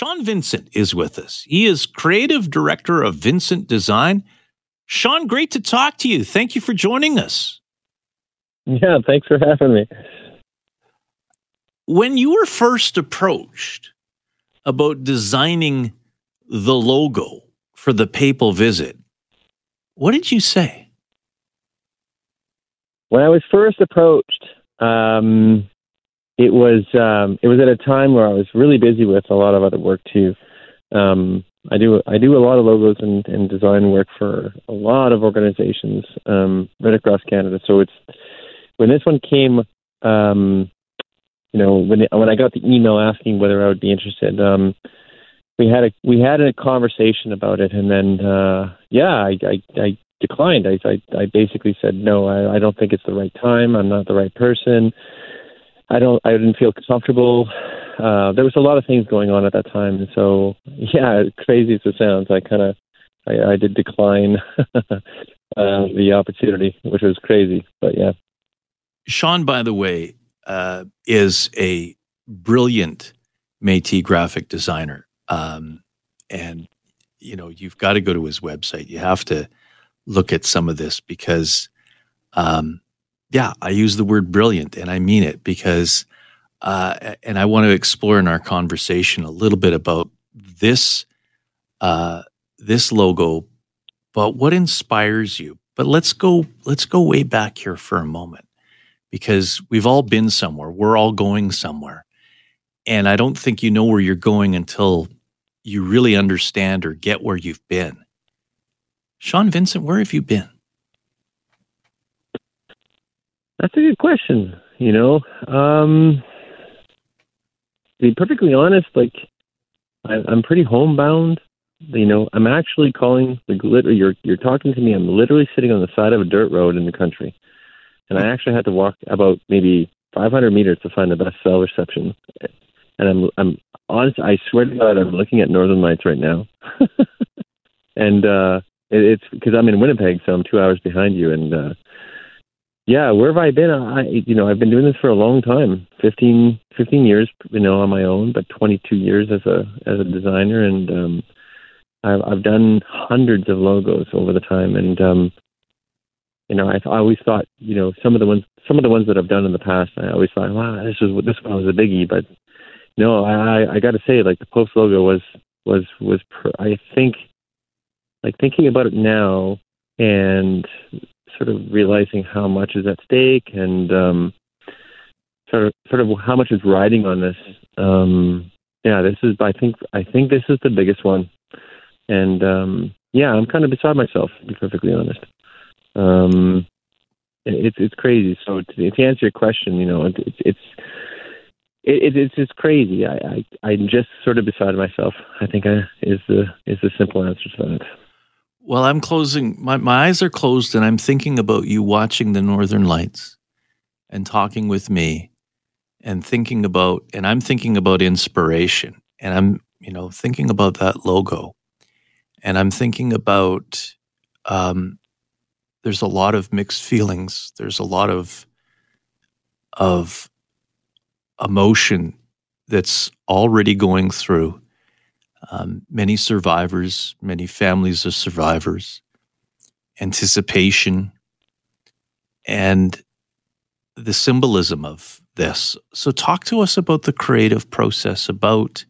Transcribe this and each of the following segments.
Shaun Vincent is with us. He is creative director of Vincent Design. Shaun, great to talk to you. Thank you for joining us. Yeah, thanks for having me. When you were first approached about designing the logo for the papal visit, what did you say? When I was first approached, um, it was um, it was at a time where I was really busy with a lot of other work too. Um, I do I do a lot of logos and, and design work for a lot of organizations um, right across Canada. So it's when this one came, um, you know, when when I got the email asking whether I would be interested, um, we had a we had a conversation about it, and then uh, yeah, I, I, I declined. I, I I basically said no. I, I don't think it's the right time. I'm not the right person. I don't. I didn't feel comfortable. Uh, there was a lot of things going on at that time, and so yeah, crazy as it sounds, I kind of I, I did decline uh, the opportunity, which was crazy. But yeah, Shaun, by the way, uh, is a brilliant Métis graphic designer, um, and you know you've got to go to his website. You have to look at some of this because um, yeah, I use the word brilliant and I mean it because, uh, and I want to explore in our conversation a little bit about this, uh, this logo, but what inspires you. But let's go, let's go way back here for a moment because we've all been somewhere. We're all going somewhere. And I don't think you know where you're going until you really understand or get where you've been. Shaun Vincent, where have you been? That's a good question. You know, um, to be perfectly honest, like I, I'm pretty homebound. You know, I'm actually calling the glitter. You're you're talking to me. I'm literally sitting on the side of a dirt road in the country, and I actually had to walk about maybe 500 meters to find the best cell reception. And I'm I'm honest. I swear to God, I'm looking at Northern Lights right now, and uh, it, it's because I'm in Winnipeg, so I'm two hours behind you, and uh, yeah, where have I been? I, you know, I've been doing this for a long time 15, 15 years, you know, on my own, but 22 years as a, as a designer. And, um, I've, I've done hundreds of logos over the time. And, um, you know, I, I always thought, you know, some of the ones, some of the ones that I've done in the past, I always thought, wow, this was, this one was a biggie, but no, I, I got to say, like the Pope's logo was, was, was, per, I think, like thinking about it now and sort of realizing how much is at stake and um, sort of sort of how much is riding on this. Um, yeah, this is I think I think this is the biggest one, and um, yeah, I'm kind of beside myself to be perfectly honest. Um, it's it's crazy. So to, to answer your question, you know, it, it's it's it, it's just crazy. I, I I'm just sort of beside myself. I think I, is the is the simple answer to that. Well, I'm closing, my, my eyes are closed, and I'm thinking about you watching the Northern Lights and talking with me and thinking about, and I'm thinking about inspiration. And I'm, you know, thinking about that logo. And I'm thinking about, um, there's a lot of mixed feelings. There's a lot of, of emotion that's already going through um, many survivors, many families of survivors, anticipation, and the symbolism of this. So, talk to us about the creative process, about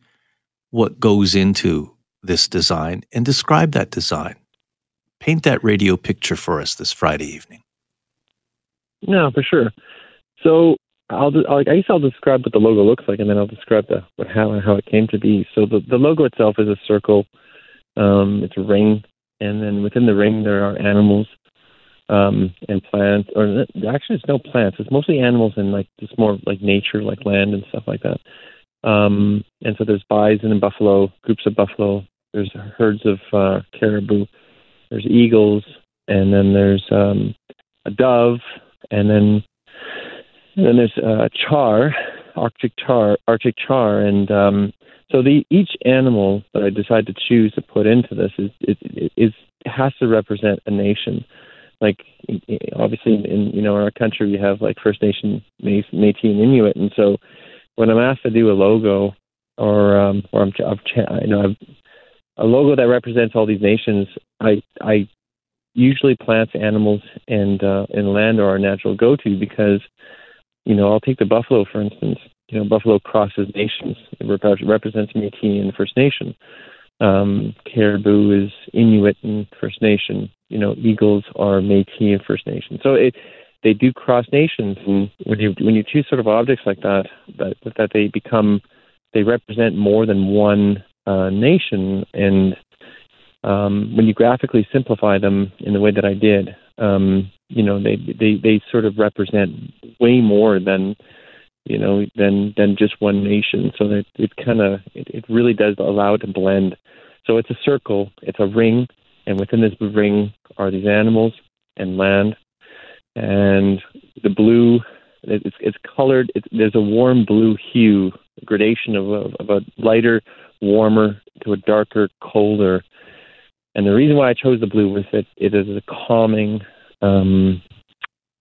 what goes into this design, and describe that design. Paint that radio picture for us this Friday evening. Yeah, for sure. So, I'll, I'll I guess I'll describe what the logo looks like, and then I'll describe the what, how and how it came to be. So the the logo itself is a circle. Um, it's a ring, and then within the ring there are animals um, and plants. Or actually, it's no plants. It's mostly animals and like just more like nature, like land and stuff like that. Um, and so there's bison and buffalo, groups of buffalo. There's herds of uh, caribou. There's eagles, and then there's um, a dove, and then then there's uh, char, Arctic char, Arctic char, and um, so the each animal that I decide to choose to put into this is is, is has to represent a nation. Like obviously in you know in our country we have like First Nation, Métis, and Inuit, and so when I'm asked to do a logo, or um, or I'm, I'm you know I've, a logo that represents all these nations. I I usually plants, animals, and uh, and land are our natural go-to because you know I'll take the buffalo for instance. You know, buffalo crosses nations. It represents Métis and First Nation. Um, caribou is Inuit and First Nation. You know, eagles are Métis and First Nation. So it they do cross nations, and when you when you choose sort of objects like that, that that they become they represent more than one uh, nation, and um, when you graphically simplify them in the way that I did, um, you know, they they they sort of represent way more than you know than than just one nation. So that it kind of it, it really does allow it to blend. So it's a circle, it's a ring, and within this ring are these animals and land, and the blue. It's, it's colored. There's a warm blue hue, gradation of of a lighter, warmer to a darker, colder. And the reason why I chose the blue was that it is a calming, um,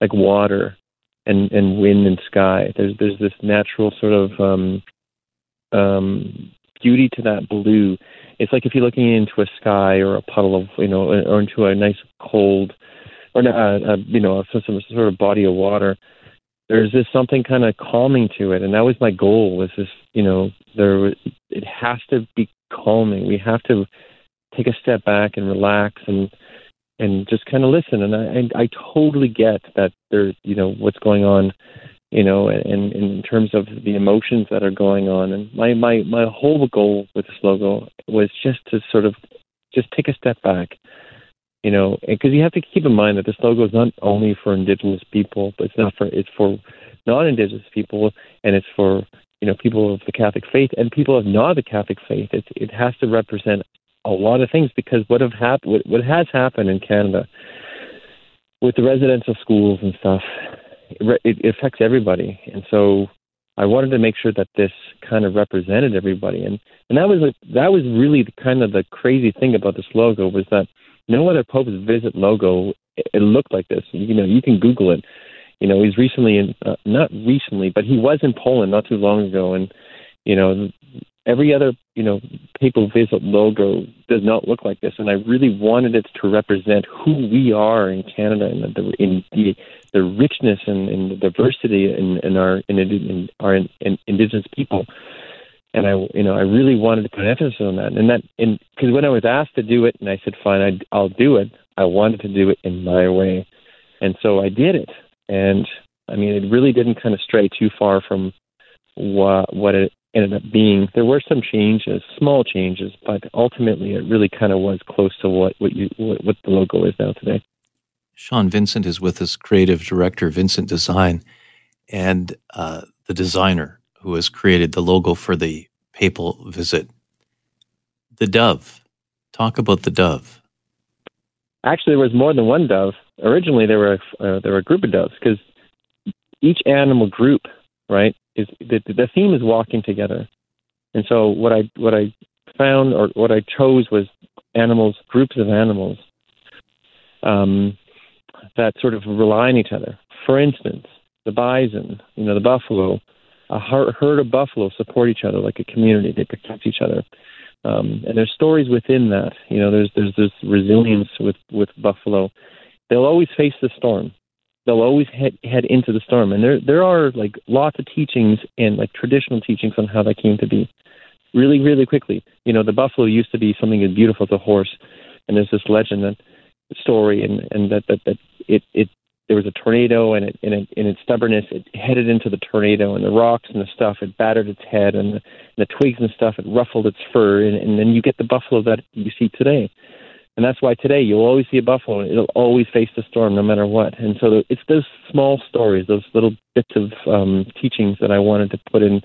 like water and, and wind and sky. There's there's this natural sort of um, um, beauty to that blue. It's like if you're looking into a sky or a puddle of you know or into a nice cold or a, uh, uh, you know some, some sort of body of water. There's this something kind of calming to it, and that was my goal. Was this you know there it has to be calming. We have to take a step back and relax and and just kind of listen. And I and I totally get that there's you know what's going on, you know, and, in terms of the emotions that are going on. And my my my whole goal with this logo was just to sort of just take a step back, you know, because you have to keep in mind that this logo is not only for Indigenous people, but it's not for it's for non-Indigenous people, and it's for you know people of the Catholic faith and people of not the Catholic faith. It it has to represent a lot of things because what have hap- what, what has happened in Canada with the residential schools and stuff, it, it affects everybody, and so I wanted to make sure that this kind of represented everybody, and and that was a, that was really the, kind of the crazy thing about this logo was that no other Pope's Visit logo it, it looked like this. You know, you can Google it. You know, he's recently in uh, not recently, but he was in Poland not too long ago, and you know every other you know papal visit logo does not look like this and i really wanted it to represent who we are in canada and the in the the richness and, and the diversity in, in our in, in our in, in indigenous people. And i you know i really wanted to put emphasis on that. And that and because when i was asked to do it and i said fine I, i'll do it i wanted to do it in my way. And so i did it. And i mean it really didn't kind of stray too far from what what it ended up being. There were some changes, small changes, but ultimately it really kind of was close to what what you what, what the logo is now today. Shaun Vincent is with us, creative director, Vincent Design, and uh, the designer who has created the logo for the papal visit. The dove. Talk about the dove. Actually, there was more than one dove. Originally, there were uh, there were a group of doves because each animal group, right, is the, the theme is walking together. And so what I what I found or what I chose was animals, groups of animals um, that sort of rely on each other. For instance, the bison, you know, the buffalo, a herd of buffalo support each other like a community. They protect each other. Um, and there's stories within that. You know, there's there's this resilience with with buffalo. They'll always face the storm they'll always head head into the storm. And there there are like lots of teachings and like traditional teachings on how that came to be. Really, really quickly. You know, the buffalo used to be something as beautiful as a horse, and there's this legend and story, and and that that that it it there was a tornado, and it in it, in its stubbornness, it headed into the tornado, and the rocks and the stuff, it battered its head, and the, and the twigs and stuff, it ruffled its fur, and, and then you get the buffalo that you see today. And that's why today you'll always see a buffalo. It'll always face the storm no matter what. And so it's those small stories, those little bits of um, teachings that I wanted to put in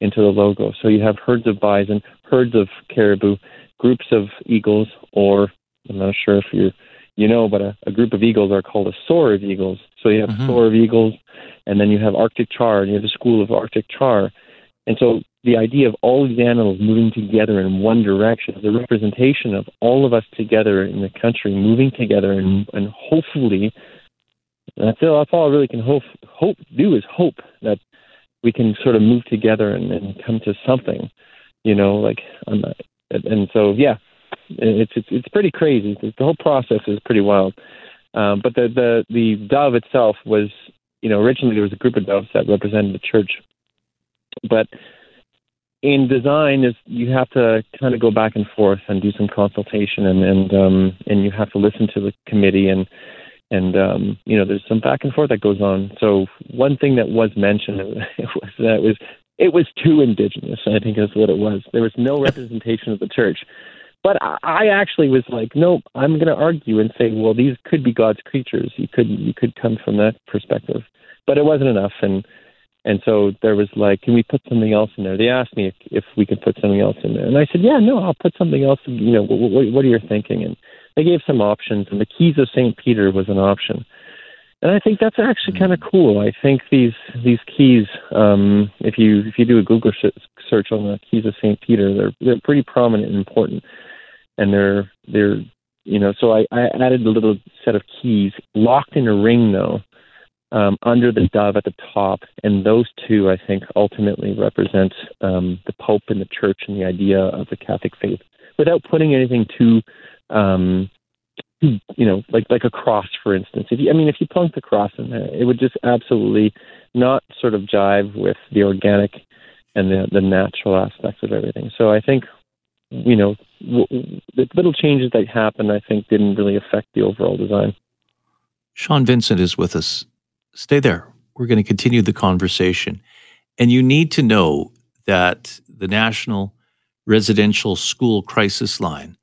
into the logo. So you have herds of bison, herds of caribou, groups of eagles, or I'm not sure if you you know, but a, a, group of eagles are called a soar of eagles. So you have mm-hmm. soar of eagles, and then you have Arctic char, and you have a school of Arctic char. And so the idea of all these animals moving together in one direction is a representation of all of us together in the country moving together and, and hopefully that's all, that's all I really can hope hope do is hope that we can sort of move together and, and come to something You know, like I'm not, and so yeah, it's it's it's pretty crazy. The whole process is pretty wild. Um, but the the the dove itself was, you know, originally there was a group of doves that represented the church, but in design is you have to kind of go back and forth and do some consultation and and um and you have to listen to the committee and and um you know there's some back and forth that goes on so one thing that was mentioned was that it was it was too indigenous i think is what it was there was no representation of the church but I actually was like, nope, I'm going to argue and say, well, these could be God's creatures. You could you could come from that perspective, but it wasn't enough. And and so there was like, can we put something else in there? They asked me if, if we could put something else in there, and I said, yeah, no, I'll put something else. You know, what, what, what are you thinking? And they gave some options, and the keys of Saint Peter was an option. And I think that's actually kind of cool. I think these these keys, um, if you if you do a Google search on the keys of Saint Peter, they're they're pretty prominent and important and they're they're you know so I, I added a little set of keys locked in a ring though um, under the dove at the top, and those two I think ultimately represent um, the Pope and the Church and the idea of the Catholic faith, without putting anything too, um, you know, like like a cross, for instance. If you, I mean, if you plunk the cross in there, it would just absolutely not sort of jive with the organic and the the natural aspects of everything. So I think you know, the little changes that happened, I think, didn't really affect the overall design. Shaun Vincent is with us. Stay there. We're going to continue the conversation. And you need to know that the National Residential School Crisis Line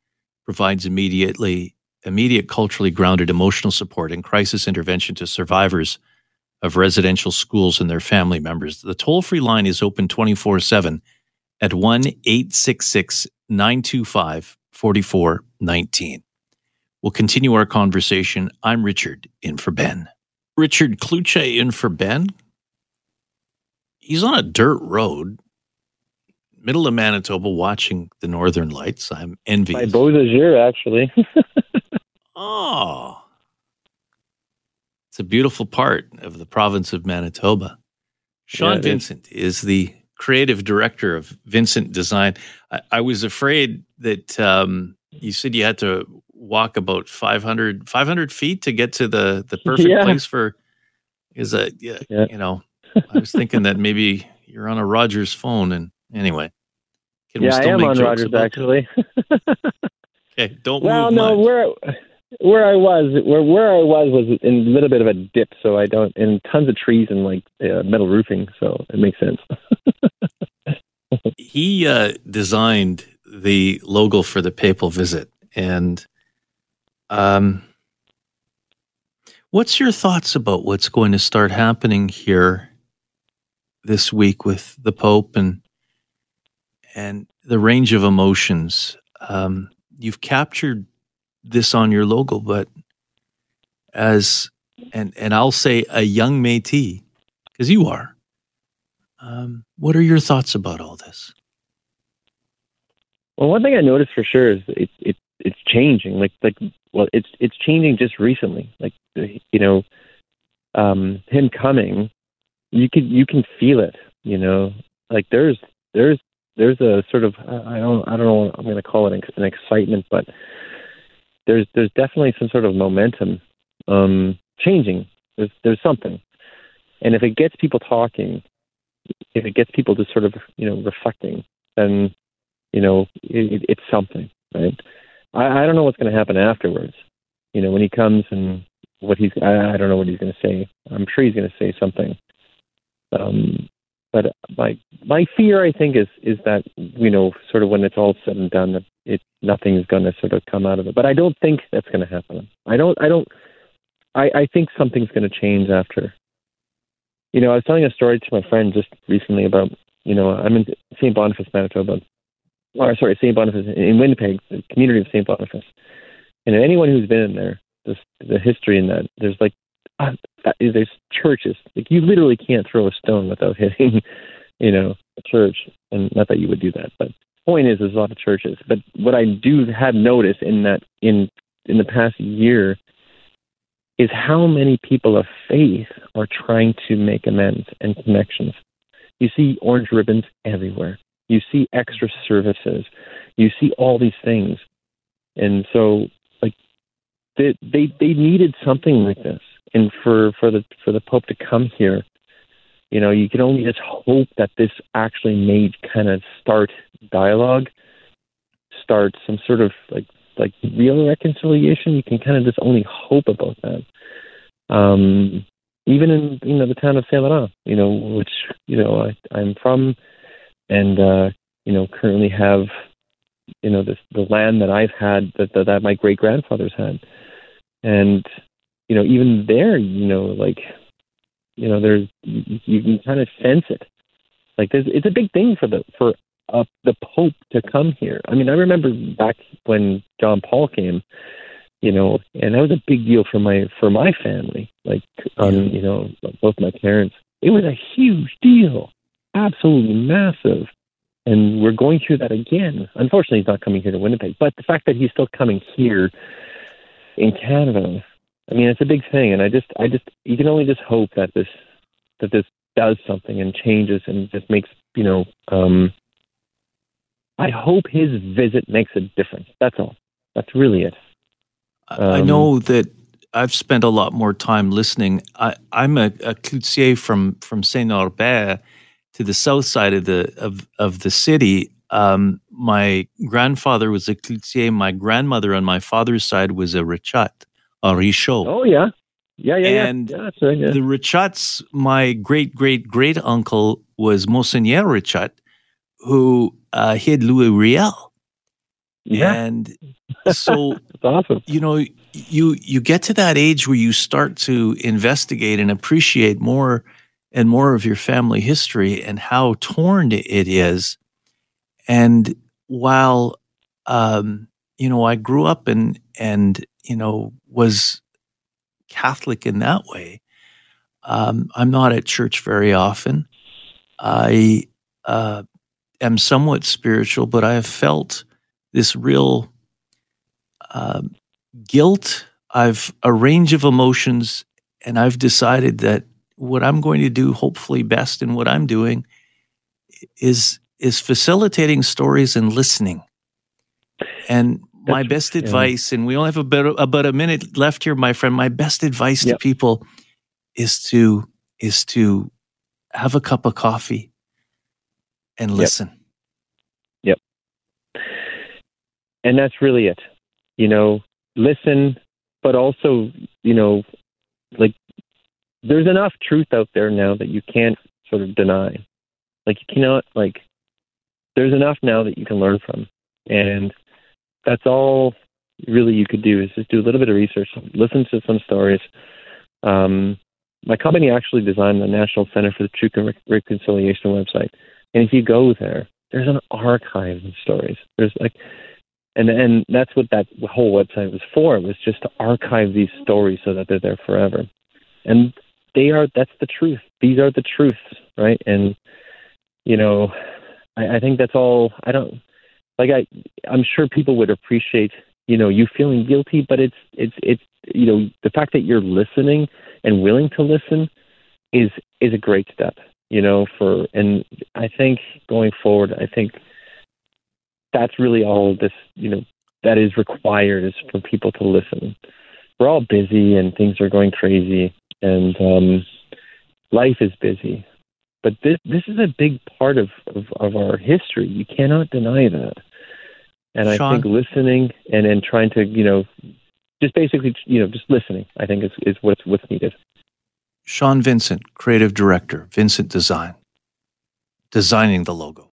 provides immediately immediate culturally grounded emotional support and crisis intervention to survivors of residential schools and their family members. The toll-free line is open 24/7 at 1-866 925 4419. We'll continue our conversation. I'm Richard, in for Ben. Richard Cloutier in for Ben. He's on a dirt road, middle of Manitoba, watching the northern lights. I'm envious. By Beausejour, actually. oh. It's a beautiful part of the province of Manitoba. Shaun yeah, Vincent is. is the creative director of Vincent Design. I, I was afraid that um, you said you had to walk about 500, 500 feet to get to the, the perfect yeah. place for, is that, yeah, yeah. you know, I was thinking that maybe you're on a Rogers phone and anyway. Can yeah, I am on Rogers actually. okay, don't well. No, we're where I was, where where I was was in a little bit of a dip, so I don't, and tons of trees and like uh, metal roofing, so it makes sense. he uh, designed the logo for the papal visit, and um, what's your thoughts about what's going to start happening here this week with the Pope and and the range of emotions? Um, you've captured this on your logo, but as and and I'll say a young Métis because you are. Um, what are your thoughts about all this? Well, one thing I noticed for sure is it, it it's changing. Like like well, it's it's changing just recently. Like you know, um, him coming, you can you can feel it. You know, like there's there's there's a sort of I don't I don't know what I'm going to call it an excitement, but there's there's definitely some sort of momentum um, changing. There's there's something, and if it gets people talking, if it gets people to sort of you know reflecting, then you know it, it's something, right? I, I don't know what's going to happen afterwards. You know, when he comes and what he's I, I don't know what he's going to say. I'm sure he's going to say something. Um, but my my fear, I think, is is that you know, sort of when it's all said and done, that it nothing is going to sort of come out of it. But I don't think that's going to happen. I don't. I don't. I, I think something's going to change after. You know, I was telling a story to my friend just recently about you know I'm in St. Boniface, Manitoba, or sorry, St. Boniface in Winnipeg, the community of St. Boniface, and anyone who's been in there, the, the history in that, there's like uh, there's churches. Like you literally can't throw a stone without hitting, you know, a church. And not that you would do that, but the point is, there's a lot of churches. But what I do have noticed in that in in the past year is how many people of faith are trying to make amends and connections. You see orange ribbons everywhere. You see extra services. You see all these things. And so, like, they, they, they needed something like this. And for, for, the, for the Pope to come here, you know, you can only just hope that this actually made kind of start dialogue, start some sort of like like real reconciliation. You can kind of just only hope about that. Um, even in you know the town of Saint Laurent, you know, which you know I, I'm from, and uh, you know currently have you know this the land that I've had that that, that my great grandfathers had, and you know even there, you know like you know there's you, you can kind of sense it. Like there's, it's a big thing for the for uh, the Pope to come here. I mean, I remember back when John Paul came, you know, and that was a big deal for my for my family. Like, um, you know, both my parents. It was a huge deal, absolutely massive. And we're going through that again. Unfortunately, he's not coming here to Winnipeg, but the fact that he's still coming here in Canada, I mean, it's a big thing. And I just, I just, you can only just hope that this, that this does something and changes and just makes, you know, um, I hope his visit makes a difference. That's all. That's really it. Um, I know that I've spent a lot more time listening. I, am a, a cloutier from from Saint Norbert to the south side of the of of the city. Um, my grandfather was a cloutier. My grandmother on my father's side was a richat, a richot. Oh yeah, yeah, yeah, and yeah. yeah, right, yeah. the richats. My great great great uncle was Monseigneur Ritchot, who uh, hid Louis Riel. Yeah. And so awesome. You know, you you get to that age where you start to investigate and appreciate more and more of your family history and how torn it is. And while um, you know, I grew up and and you know was Catholic in that way. Um, I'm not at church very often. I uh, am somewhat spiritual, but I have felt this real uh, guilt. I've a range of emotions, and I've decided that what I'm going to do, hopefully best in what I'm doing, is is facilitating stories and listening. And That's, my best advice, yeah. and we only have about about a minute left here, my friend. My best advice yep. to people is to is to have a cup of coffee and listen. Yep. yep. And that's really it. You know, listen, but also, you know, like there's enough truth out there now that you can't sort of deny. Like you cannot like there's enough now that you can learn from. And that's all really you could do is just do a little bit of research, listen to some stories. Um, my company actually designed the National Center for the Truth and Reconciliation website. And if you go there, there's an archive of stories. There's like, and and that's what that whole website was for. Was just to archive these stories so that they're there forever. And they are. That's the truth. These are the truths, right? And you know, I, I think that's all. I don't like. I I'm sure people would appreciate you know you feeling guilty, but it's it's it's you know the fact that you're listening and willing to listen is is a great step you know, for, and I think going forward, I think that's really all this, you know, that is required is for people to listen. We're all busy and things are going crazy and um, life is busy. But this this is a big part of, of, of our history. You cannot deny that. And Shaun. I think listening and, and trying to, you know, just basically, you know, just listening, I think is, is what's what's needed. Shaun Vincent, creative director, Vincent Design, designing the logo.